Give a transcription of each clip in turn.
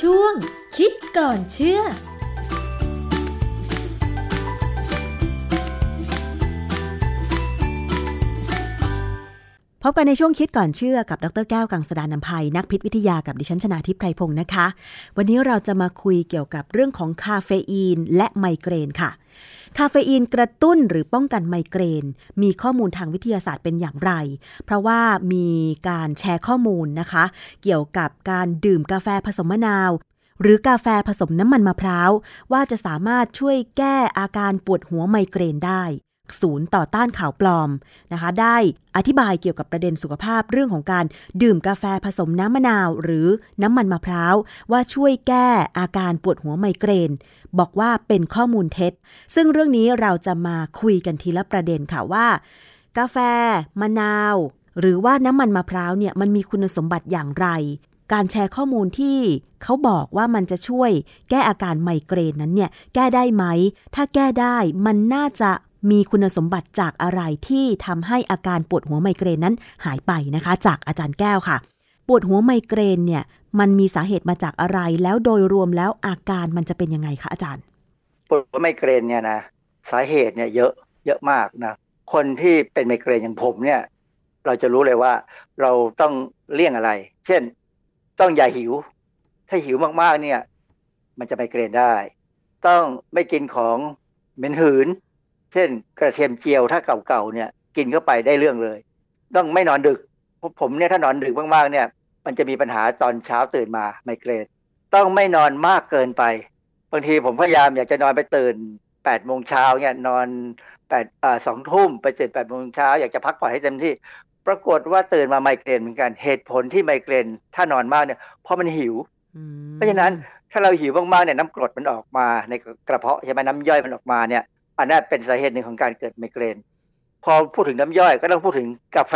ช่วงคิดก่อนเชื่อ บกันในช่วงคิดก่อนเชื่อกับดรแก้วกังสดานนภัยนักพิษวิทยากับดิฉันชนาทิพไพรพงศ์นะคะ วันนี้เราจะมาคุยเกี่ยวกับเรื่องของคาเฟอีนและไมเกรนค่ะ คาเฟอีนกระตุ้นหรือป้องกันไมเกรน มีข้อมูลทางวิทยาศาสตร์เป็นอย่างไร เพราะว่ามีการแชร์ข้อมูลนะคะ เกี่ยวกับการดื่มกาแฟผสมมะนาวหรือกาแฟผสมน้ำมันมะพร้าว ว่าจะสามารถช่วยแก้อาการปวดหัวไมเกรนได้ ศูนย์ต่อต้านข่าวปลอมนะคะ ได้อธิบายเกี่ยวกับประเด็นสุขภาพเรื่องของการดื่มกาแฟผสมน้ำมะนาว หรือน้ำมันมะพร้าว ว่าช่วยแก้อาการปวดหัวไมเกรน บอกว่าเป็นข้อมูลเท็จ ซึ่งเรื่องนี้เราจะมาคุยกันทีละประเด็นค่ะว่า กาแฟ มะนาว หรือว่าน้ำมันมะพร้าวเนี่ยมันมีคุณสมบัติอย่างไรการแชร์ข้อมูลที่เขาบอกว่ามันจะช่วยแก้อาการไมเกรนนั้นเนี่ย แก้ได้ไหม ถ้าแก้ได้มันน่าจะ มีคุณสมบัติจากอะไรที่ทำให้อาการปวดหัวไมเกรนนั้นหายไปนะคะ จากอาจารย์แก้วค่ะ ปวดหัวไมเกรนเนี่ยมันมีสาเหตุมาจากอะไรแล้วโดยรวมแล้วอาการมันจะเป็นยังไงคะอาจารย์ ปวดหัวไมเกรนเนี่ยนะสาเหตุเนี่ยเยอะเยอะมากนะคนที่เป็นไมเกรนอย่างผมเนี่ย เราจะรู้เลยว่า เราต้องเลี่ยงอะไร เช่น ต้องอย่าหิว ถ้าหิวมากๆเนี่ย มันจะไมเกรนได้ ต้องไม่กินของเหม็นหืน เช่น กระเทียมเจียวถ้าเก่าๆเนี่ย กินเข้าไปได้เรื่องเลย ต้องไม่นอนดึกเพราะผมเนี่ยถ้านอนดึกมากๆเนี่ย มันจะมีปัญหาตอนเช้าตื่นมาไมเกรนต้องไม่นอนมากเกินไป บางทีผมพยายามอยากจะนอนไปตื่นแปดโมงเช้าเนี่ยนอนแปดอ่าสองทุ่มไปตื่นแปดโมงเช้าอยากจะพักผ่อนให้เต็มที่ ปรากฏว่าตื่นมาไมเกรนเหมือนกันเหตุผลที่ไมเกรนถ้านอนมากเนี่ยเพราะมันหิว เพราะฉะนั้นถ้าเราหิวมากๆเนี่ยน้ำกรดมันออกมาในกระเพาะใช่ไหมน้ำย่อยมันออกมาเนี่ย อันนั้นเป็นสาเหตุหนึ่งของการเกิดไมเกรน พอพูดถึงน้ำย่อยก็ต้องพูดถึงกาแฟ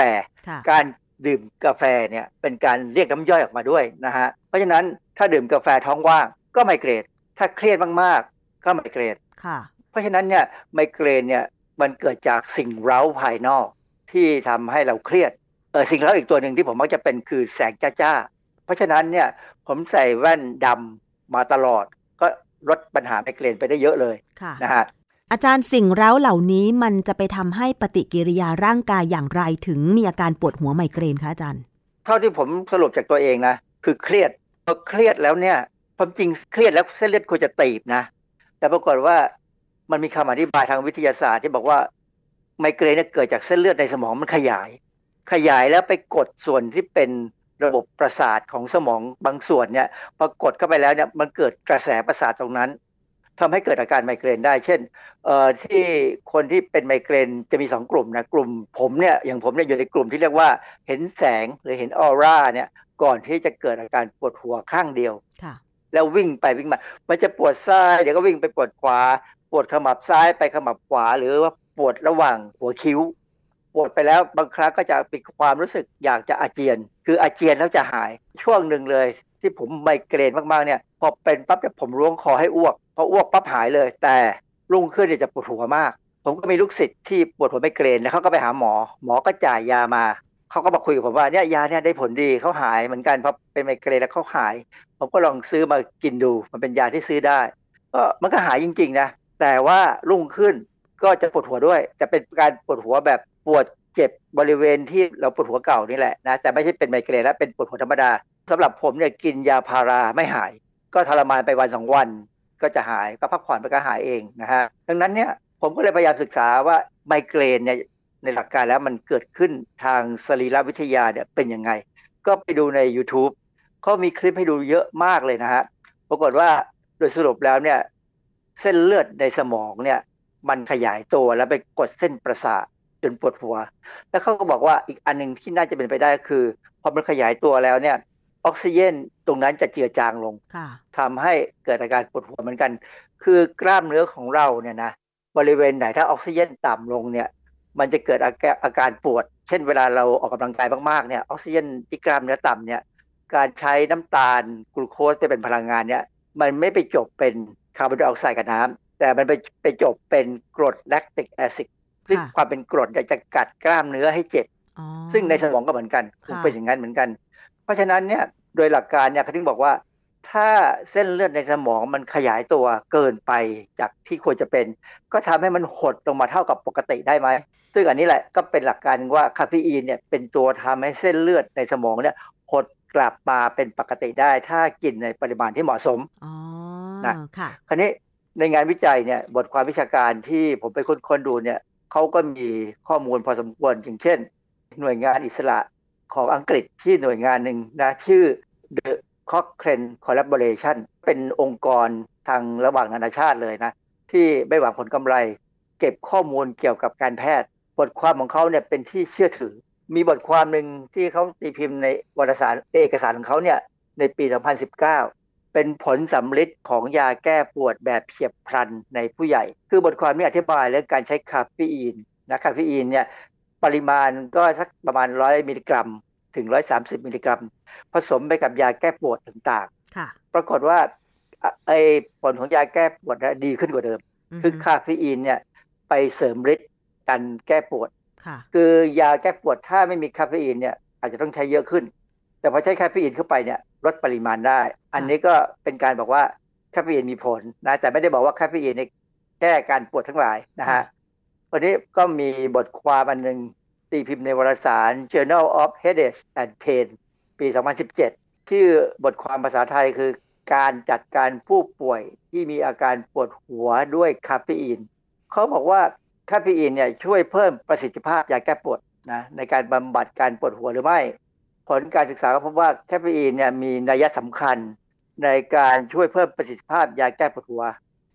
ค่ะการดื่มกาแฟเนี่ยเป็นการเรียกน้ำย่อยออกมาด้วยนะฮะเพราะฉะนั้นถ้าดื่มกาแฟท้องว่างก็ไมเกรนถ้าเครียดมากๆ ก็ไมเกรนค่ะเพราะฉะนั้นเนี่ยไมเกรนเนี่ยมันเกิดจากสิ่งเร้าภายนอกที่ทำให้เราเครียดเออสิ่งเร้าอีกตัวหนึ่งที่ผมมักจะเป็นคือแสงจ้าๆเพราะฉะนั้นเนี่ยผมใส่แว่นดำมาตลอด ก็ลดปัญหาไมเกรนไปได้เยอะเลยค่ะนะฮะ อาจารย์สิ่งเร้าเหล่านี้มันจะไปทำให้ปฏิกิริยาร่างกายอย่างไรถึงมีอาการปวดหัวไมเกรนคะอาจารย์ เท่าที่ผมสรุปจากตัวเองนะคือเครียดพอเครียดแล้วเนี่ยความจริงเครียดแล้วเส้นเลือดควรจะตีบนะ แต่ปรากฏว่ามันมีคำอธิบายทางวิทยาศาสตร์ที่บอกว่าไมเกรนเนี่ยเกิดจากเส้นเลือดในสมองมันขยาย ขยายแล้วไปกดส่วนที่เป็นระบบประสาทของสมองบางส่วนเนี่ยพอกดเข้าไปแล้วเนี่ยมันเกิดกระแสประสาทตรงนั้น ทำให้เกิดอาการไมเกรนได้ เช่นเอ่อที่คนที่เป็นไมเกรนจะมีสองกลุ่มนะกลุ่มผมเนี่ยอย่างผมเนี่ยอยู่ในกลุ่มที่เรียกว่าเห็นแสงหรือเห็นออร่าเนี่ยก่อนที่จะเกิดอาการปวดหัวข้างเดียวค่ะแล้ววิ่งไปวิ่งมา มันจะปวดซ้ายเดี๋ยวก็วิ่งไปปวดขวา ปวดขมับซ้ายไปขมับขวา หรือว่าปวดระหว่างหัวคิ้ว ปวดไปแล้วบางครั้งก็จะมีความรู้สึกอยากจะอาเจียน คืออาเจียนแล้วจะหายช่วงหนึ่งเลย ที่ผมไมเกรนมากๆเนี่ยพอเป็นปั๊บเนี่ยผมร้วงคอให้อ้วกพออ้วกปั๊บหายเลย แต่รุ่งขึ้นเนี่ยจะปวดหัวมาก ผมก็มีลูกศิษย์ที่ปวดหัวไมเกรนแล้วเขาก็ไปหาหมอ หมอก็จ่ายยามาเขาก็มาคุยกับผมว่าเนี่ยยาเนี่ยได้ผลดีเขาหายเหมือนกันเพราะเป็นไมเกรนแล้วเขาหาย ผมก็ลองซื้อมากินดู มันเป็นยาที่ซื้อได้ก็มันก็หายจริงๆนะแต่ว่ารุ่งขึ้นก็จะปวดหัวด้วย แต่เป็นการปวดหัวแบบปวดเจ็บบริเวณที่เราปวดหัวเก่านี่แหละนะแต่ไม่ใช่เป็นไมเกรนแล้วเป็นปวดหัวธรรมดา สำหรับผมเนี่ยกินยาพาราไม่หาย ก็ทรมานไปวันสองวัน ก็จะหายก็พักผ่อนไปก็หายเองนะฮะดังนั้นเนี่ยผมก็เลยพยายามศึกษาว่าไมเกรนเนี่ยในหลักการแล้วมันเกิดขึ้นทางสรีรวิทยาเนี่ยเป็นยังไง ก็ไปดูใน YouTube เขามีคลิปให้ดูเยอะมากเลยนะฮะปรากฏว่าโดยสรุปแล้วเนี่ยเส้นเลือดในสมองเนี่ยมันขยายตัวแล้วไปกดเส้นประสาทจนปวดหัว แล้วเขาก็บอกว่าอีกอันหนึงที่น่าจะเป็นไปได้คือพอมันขยายตัวแล้วเนี่ย ออกซิเจนตรงนั้นจะเจือจางลงค่ะทำให้เกิดอาการปวดหัวเหมือนกัน คือกล้ามเนื้อของเราเนี่ยนะบริเวณไหนถ้าออกซิเจนต่ำลงเนี่ย มันจะเกิดอาการอาการปวด เช่นเวลาเราออกกำลังกายมากๆเนี่ยออกซิเจนที่กล้ามเนื้อต่ำเนี่ย การใช้น้ำตาลกลูโคสไปเป็นพลังงานเนี่ย มันไม่ไปจบเป็นคาร์บอนไดออกไซด์กับน้ำแต่มันไปไปจบเป็นกรด lactic acidซึ่งค่ะความเป็นกรดเนี่ยจะกัดกล้ามเนื้อให้เจ็บอ๋อซึ่งในสมองก็เหมือนกันค่ะเป็นอย่างนั้นเหมือนกัน เพราะฉะนั้นเนี่ยโดยหลักการเนี่ยเขาถึงบอกว่าถถ้าเส้นเลือดในสมองมันขยายตัวเกินไปจากที่ควรจะเป็น ก็ทำให้มันหดลงมาเท่ากับปกติได้ไหมซึ่งอันนี้แหละก็เป็นหลักการว่าคาเฟอีนเนี่ยเป็นตัวทำให้เส้นเลือดในสมองเนี่ยหดกลับมาเป็นปกติได้ ถ้ากินในปริมาณที่เหมาะสมอ๋อนะค่ะคราวนี้ในงานวิจัยเนี่ยบทความวิชาการที่ผมไปค้นๆดูเนี่ยเขาก็มีข้อมูลพอสมควรอย่างเช่น หน่วยงานอิสระ ของอังกฤษที่หน่วยงานหนึ่งนะชื่อ The Cochrane Collaboration เป็นองค์กรทางระหว่างนานาชาติเลยนะ ที่ไม่หวังผลกำไร เก็บข้อมูลเกี่ยวกับการแพทย์ บทความของเขาเนี่ยเป็นที่เชื่อถือ มีบทความหนึ่งที่เขาตีพิมพ์ในวารสารในเอกสารของเขาเนี่ยในปี 2019 เป็นผลสัมฤทธิ์ของยาแก้ปวดแบบเฉียบพลันในผู้ใหญ่ คือบทความนี้อธิบายเรื่องการใช้คาเฟอีนนะคาเฟอีนเนี่ย ปริมาณก็สักประมาณ100มิลลิกรัม ถึง130มิลลิกรัม ผสมไปกับยาแก้ปวดต่างๆค่ะปรากฏว่าอะไอ้ผลของยาแก้ปวดนะดีขึ้นกว่าเดิม คือคาเฟอีนเนี่ย ไปเสริมฤทธิ์การแก้ปวดค่ะคือยาแก้ปวดถ้าไม่มีคาเฟอีนเนี่ย อาจจะต้องใช้เยอะขึ้น แต่พอใช้คาเฟอีนเข้าไปเนี่ย ลดปริมาณได้ อันนี้ก็เป็นการบอกว่าคาเฟอีนมีผลนะแต่ไม่ได้บอกว่าคาเฟอีนเนี่ยแก้การปวดทั้งหลายนะฮะ วันนี้ก็มีบทความอันหนึ่งตีพิมพ์ในวารสาร Journal of Headache and Pain ปี 2017 ชื่อบทความภาษาไทยคือการจัดการผู้ป่วยที่มีอาการปวดหัวด้วยคาเฟอีน เขาบอกว่าคาเฟอีนเนี่ยช่วยเพิ่มประสิทธิภาพยาแก้ปวดนะในการบำบัดการปวดหัวหรือไม่ ผลการศึกษาก็พบว่าคาเฟอีนเนี่ยมีนัยสำคัญในการช่วยเพิ่มประสิทธิภาพยาแก้ปวดหัว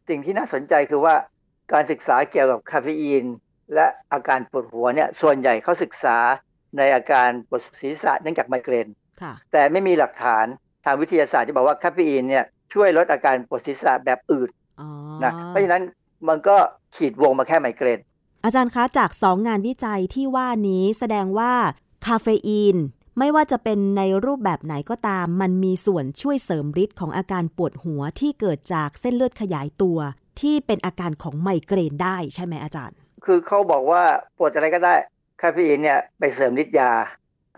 สิ่งที่น่าสนใจคือว่า การศึกษาเกี่ยวกับคาเฟอีน และอาการปวดหัวเนี่ยส่วนใหญ่เขาศึกษาในอาการปวดศีรษะเนื่องจากไมเกรนค่ะแต่ไม่มีหลักฐานทางวิทยาศาสตร์ที่บอกว่าคาเฟอีนเนี่ยช่วยลดอาการปวดศีรษะแบบอื่นอ๋อนะเพราะฉะนั้นมันก็ขีดวงมาแค่ไมเกรน อาจารย์คะจากสองงานวิจัยที่ว่านี้แสดงว่าคาเฟอีนไม่ว่าจะเป็นในรูปแบบไหนก็ตาม มันมีส่วนช่วยเสริมฤทธิ์ของอาการปวดหัวที่เกิดจากเส้นเลือดขยายตัว ที่เป็นอาการของไมเกรนได้ใช่ไหมอาจารย์ คือเขาบอกว่าปวดอะไรก็ได้ คาเฟอีนเนี่ยไปเสริมฤทธิ์ยา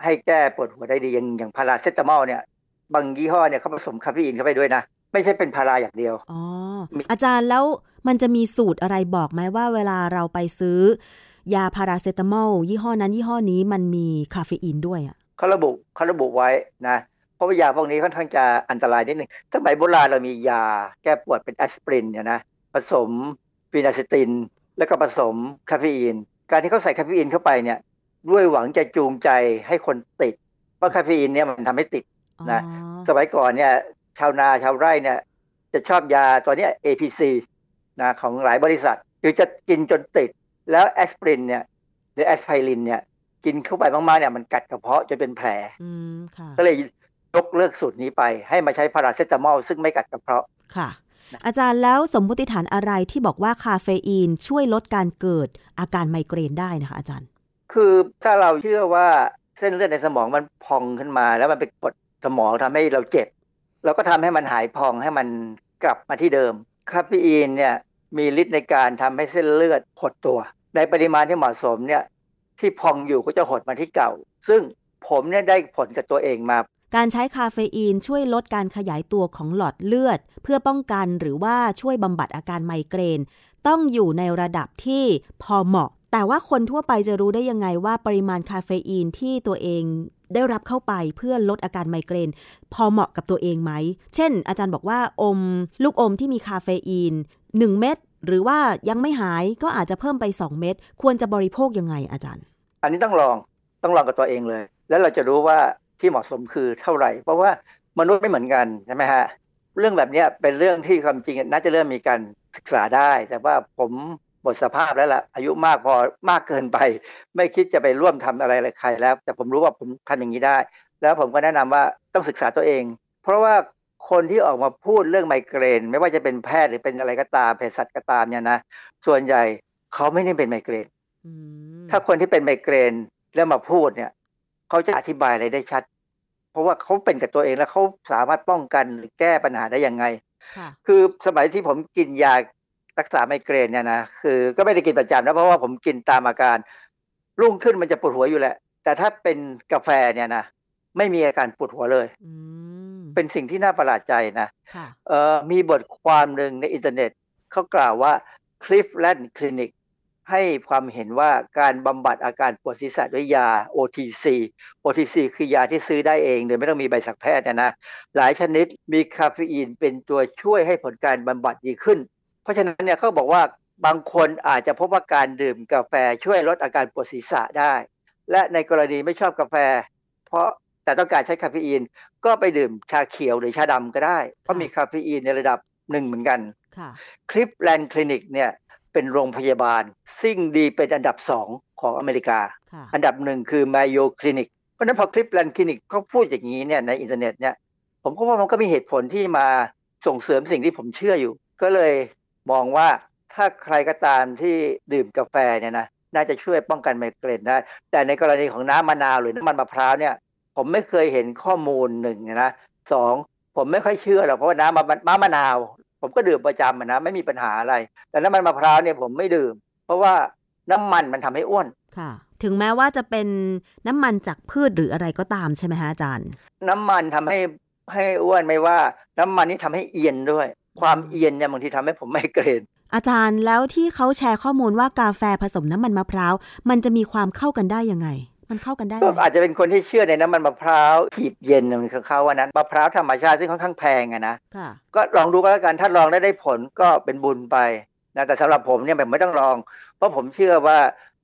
ให้แก้ปวดหัวได้ดีอย่างอย่างพาราเซตามอลเนี่ยบางยี่ห้อเนี่ยเขาผสมคาเฟอีนเข้าไปด้วยนะ ไม่ใช่เป็นพาราอย่างเดียวอ๋ออาจารย์แล้วมันจะมีสูตรอะไรบอกไหมว่าเวลาเราไปซื้อยาพาราเซตามอลยี่ห้อนั้นยี่ห้อนี้มันมีคาเฟอีนด้วยอะเขาระบุเขาระบุไว้นะเพราะว่ายาพวกนี้ค่อนข้างจะอันตรายนิดนึงสมัยโบราณเรามียาแก้ปวดเป็นแอสไพรินเนี่ยนะ ผสมฟีนาซิติน แล้วก็ผสมคาเฟอีน การที่เขาใส่คาเฟอีนเข้าไปเนี่ยด้วยหวังจะจูงใจให้คนติด เพราะคาเฟอีนเนี่ยมันทำให้ติดนะอ๋อสมัยก่อนเนี่ยชาวนาชาวไร่เนี่ยจะชอบยาตัวเนี้ย APC นะของหลายบริษัทคือจะกินจนติด แล้วแอสไพรินเนี่ยหรือแอสไพรินเนี่ยกินเข้าไปมากๆเนี่ยมันกัดกระเพาะจนเป็นแผลอืมค่ะก็เลยยกเลิกสูตรนี้ไปให้มาใช้พาราเซตามอลซึ่งไม่กัดกระเพาะค่ะ อาจารย์แล้วสมมติฐานอะไรที่บอกว่าคาเฟอีนช่วยลดการเกิดอาการไมเกรนได้นะคะ อาจารย์ คือถ้าเราเชื่อว่าเส้นเลือดในสมองมันพองขึ้นมา แล้วมันไปกดสมองทำให้เราเจ็บเราก็ทำให้มันหายพองให้มันกลับมาที่เดิม คาเฟอีนเนี่ยมีฤทธิ์ในการทำให้เส้นเลือดหดตัว ในปริมาณที่เหมาะสมเนี่ยที่พองอยู่ก็จะหดมาที่เก่า ซึ่งผมเนี่ยได้ผลกับตัวเองมา การใช้คาเฟอีนช่วยลดการขยายตัวของหลอดเลือด เพื่อป้องกันหรือว่าช่วยบำบัดอาการไมเกรน ต้องอยู่ในระดับที่พอเหมาะ แต่ว่าคนทั่วไปจะรู้ได้ยังไงว่าปริมาณคาเฟอีนที่ตัวเองได้รับเข้าไปเพื่อลดอาการไมเกรน พอเหมาะกับตัวเองไหม เช่น อาจารย์บอกว่าอม ลูกอมที่มีคาเฟอีน 1 เม็ดหรือว่ายังไม่หายก็อาจจะเพิ่มไป 2 เม็ดควรจะบริโภคยังไงอาจารย์ อันนี้ต้องลองต้องลองกับตัวเองเลย แล้วเราจะรู้ว่า ที่เหมาะสมคือเท่าไหร่ เพราะว่ามนุษย์ไม่เหมือนกันใช่ไหมฮะเรื่องแบบเนี้ยเป็นเรื่องที่ความจริงน่าจะเริ่มมีการศึกษาได้ แต่ว่าผมหมดสภาพแล้วล่ะ อายุมากพอมากเกินไป ไม่คิดจะไปร่วมทำอะไรอะไรใครแล้ว แต่ผมรู้ว่าผมทำอย่างนี้ได้ แล้วผมก็แนะนำว่าต้องศึกษาตัวเอง เพราะว่าคนที่ออกมาพูดเรื่องไมเกรน ไม่ว่าจะเป็นแพทย์หรือเป็นอะไรก็ตามเภสัชก็ตามเนี่ยนะส่วนใหญ่เขาไม่ได้เป็นไมเกรนอืมถ้าคนที่เป็นไมเกรนแล้วมาพูดเนี่ย เขาจะอธิบายอะไรได้ชัด เพราะว่าเขาเป็นกับตัวเองแล้วเขาสามารถป้องกันหรือแก้ปัญหาได้ยังไงค่ะคือสมัยที่ผมกินยารักษาไมเกรนเนี่ยนะคือก็ไม่ได้กินประจำนะเพราะว่าผมกินตามอาการ รุ่งขึ้นมันจะปวดหัวอยู่แหละ แต่ถ้าเป็นกาแฟเนี่ยนะไม่มีอาการปวดหัวเลยอืมเป็นสิ่งที่น่าประหลาดใจนะค่ะเอ่อมีบทความหนึ่งในอินเทอร์เน็ตเขากล่าวว่า Cleveland Clinic ให้ความเห็นว่าการบำบัดอาการปวดศีรษะด้วยยา OTC OTC คือยาที่ซื้อได้เองโดยไม่ต้องมีใบสักแพทย์นะนะหลายชนิดมีคาเฟอีนเป็นตัวช่วยให้ผลการบำบัดดีขึ้น เพราะฉะนั้นเนี่ยเขาบอกว่าบางคนอาจจะพบว่าการดื่มกาแฟช่วยลดอาการปวดศีรษะได้ และในกรณีไม่ชอบกาแฟ เพราะแต่ต้องการใช้คาเฟอีนก็ไปดื่มชาเขียวหรือชาดำก็ได้ เพราะมีคาเฟอีนในระดับหนึ่งเหมือนกันค่ะ Cleveland Clinic เนี่ย เป็นโรงพยาบาลซึ่งดีเป็นอันดับสองของอเมริกาค่ะอันดับหนึ่งคือ Mayo Clinic เพราะฉะนั้นพอ Cleveland Clinic เขาพูดอย่างนี้เนี่ยในอินเทอร์เน็ตเนี่ยผมก็ว่ามันก็มีเหตุผลที่มาส่งเสริมสิ่งที่ผมเชื่ออยู่ ก็เลยมองว่าถ้าใครก็ตามที่ดื่มกาแฟเนี่ยนะน่าจะช่วยป้องกันไมเกรนได้ แต่ในกรณีของน้ำมะนาวหรือน้ำมันมะพร้าวเนี่ย ผมไม่เคยเห็นข้อมูลหนึ่งนะสองผมไม่ค่อยเชื่อหรอกเพราะว่าน้ำมะน้ำมะนาว ผมก็ดื่มประจำอะนะไม่มีปัญหาอะไร แต่น้ำมันมะพร้าวเนี่ยผมไม่ดื่ม เพราะว่าน้ำมันมันทำให้อ้วนค่ะ ถึงแม้ว่าจะเป็นน้ำมันจากพืชหรืออะไรก็ตามใช่ไหมฮะอาจารย์ น้ำมันทำให้ให้อ้วนไม่ว่า น้ำมันนี่ทำให้เอียนด้วย ความเอียนเนี่ยบางทีทำให้ผมไม่เกรนอาจารย์แล้วที่เขาแชร์ข้อมูลว่ากาแฟผสมน้ำมันมะพร้าวมันจะมีความเข้ากันได้ยังไง มันเข้ากันได้ไหก็มอาจจะเป็นคนที่เชื่อในน้ำมันมะพร้าวขีบเย็นของเขาว่านั้นมะพร้าวธรรมชาติซึ่งค่อนข้างแพงอะนะค่ะก็ลองดูก็แล้วกันถ้าลองได้ได้ผลก็เป็นบุญไปนะแต่สำหรับผมเนี่ยแบบไม่ต้องลอง เพราะผมเชื่อว่า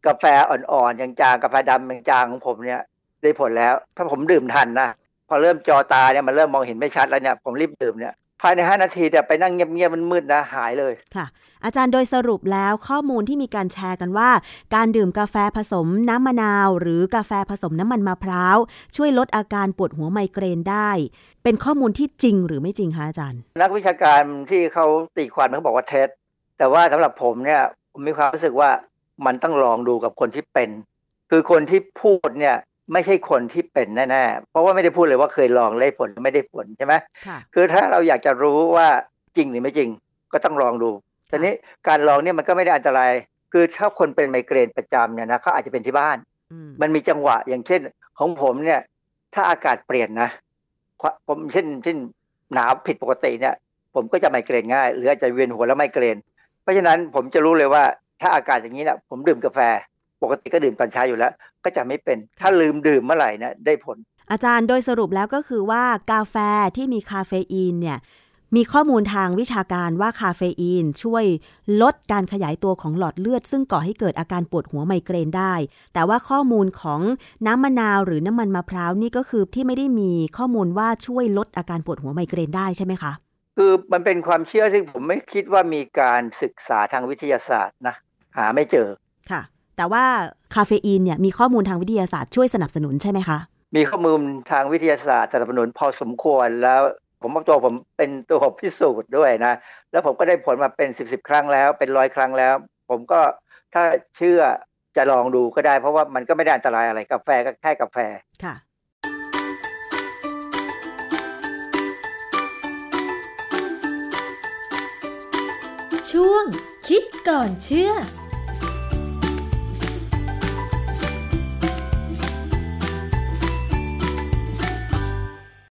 กาแฟอ่อนๆอย่างจางกาแฟดำจางๆของผมเนี่ยได้ผลแล้ว ถ้าผมดื่มทันนะพอเริ่มจอตาเนี่ยมันเริ่มมองเห็นไม่ชัดแล้วเนี่ยผมรีบดื่มเนี่ย ภายในห้านาทีแต่ไปนั่งเงียบๆมันมืดนะหายเลยค่ะ อาจารย์โดยสรุปแล้วข้อมูลที่มีการแชร์กันว่า การดื่มกาแฟผสมน้ำมะนาว หรือกาแฟผสมน้ำมันมะพร้าวช่วยลดอาการปวดหัวไมเกรนได้ เป็นข้อมูลที่จริงหรือไม่จริงคะอาจารย์ นักวิชาการที่เขาตีความเขาบอกว่าเท็จแต่ว่าสำหรับผมเนี่ยผมมีความรู้สึกว่ามันต้องลองดูกับคนที่เป็น คือคนที่พูดเนี่ย ไม่ใช่คนที่เป็นแน่ๆ เพราะว่าไม่ได้พูดเลยว่าเคยลองได้ผลไม่ได้ผลใช่ไหมค่ะคือถ้าเราอยากจะรู้ว่าจริงหรือไม่จริง ก็ต้องลองดูทีนี้การลองเนี่ยมันก็ไม่ได้อันตราย คือถ้าคนเป็นไมเกรนประจำเนี่ยนะเขาอาจจะเป็นที่บ้านอืมมันมีจังหวะอย่างเช่น ของผมเนี่ย ถ้าอากาศเปลี่ยนนะควผมเช่นเช่นหนาวผิดปกติเนี่ย ผมก็จะไมเกรนง่าย หรืออาจจะเวียนหัวแล้วไมเกรน เพราะฉะนั้นผมจะรู้เลยว่าถ้าอากาศอย่างนี้นะผมดื่มกาแฟ ปกติก็ดื่มตอนเช้าอยู่แล้ว ก็จะไม่เป็น ถ้าลืมดื่มเมื่อไหร่นะได้ผล อาจารย์โดยสรุปแล้วก็คือว่ากาแฟที่มีคาเฟอีนเนี่ยมีข้อมูลทางวิชาการว่าคาเฟอีน ช่วยลดการขยายตัวของหลอดเลือด ซึ่งก่อให้เกิดอาการปวดหัวไมเกรนได้ แต่ว่าข้อมูลของน้ำมะนาวหรือน้ำมันมะพร้าวนี่ก็คือที่ไม่ได้มีข้อมูลว่าช่วยลดอาการปวดหัวไมเกรนได้ใช่ไหมคะคือมันเป็นความเชื่อซึ่งผมไม่คิดว่ามีการศึกษาทางวิทยาศาสตร์นะหาไม่เจอค่ะ แต่ว่าคาเฟอีนเนี่ยมีข้อมูลทางวิทยาศาสตร์ช่วยสนับสนุนใช่ไหมคะ มีข้อมูลทางวิทยาศาสตร์สนับสนุนพอสมควรแล้วผมว่าตัวผมเป็นตัวพิสูจน์ด้วยนะ แล้วผมก็ได้ผลมาเป็นสิบสิบครั้งแล้วเป็นร้อยครั้งแล้ว ผมก็ถ้าเชื่อจะลองดูก็ได้ เพราะว่ามันก็ไม่ได้อันตรายอะไรกาแฟก็แค่กาแฟค่ะ ช่วงคิดก่อนเชื่อ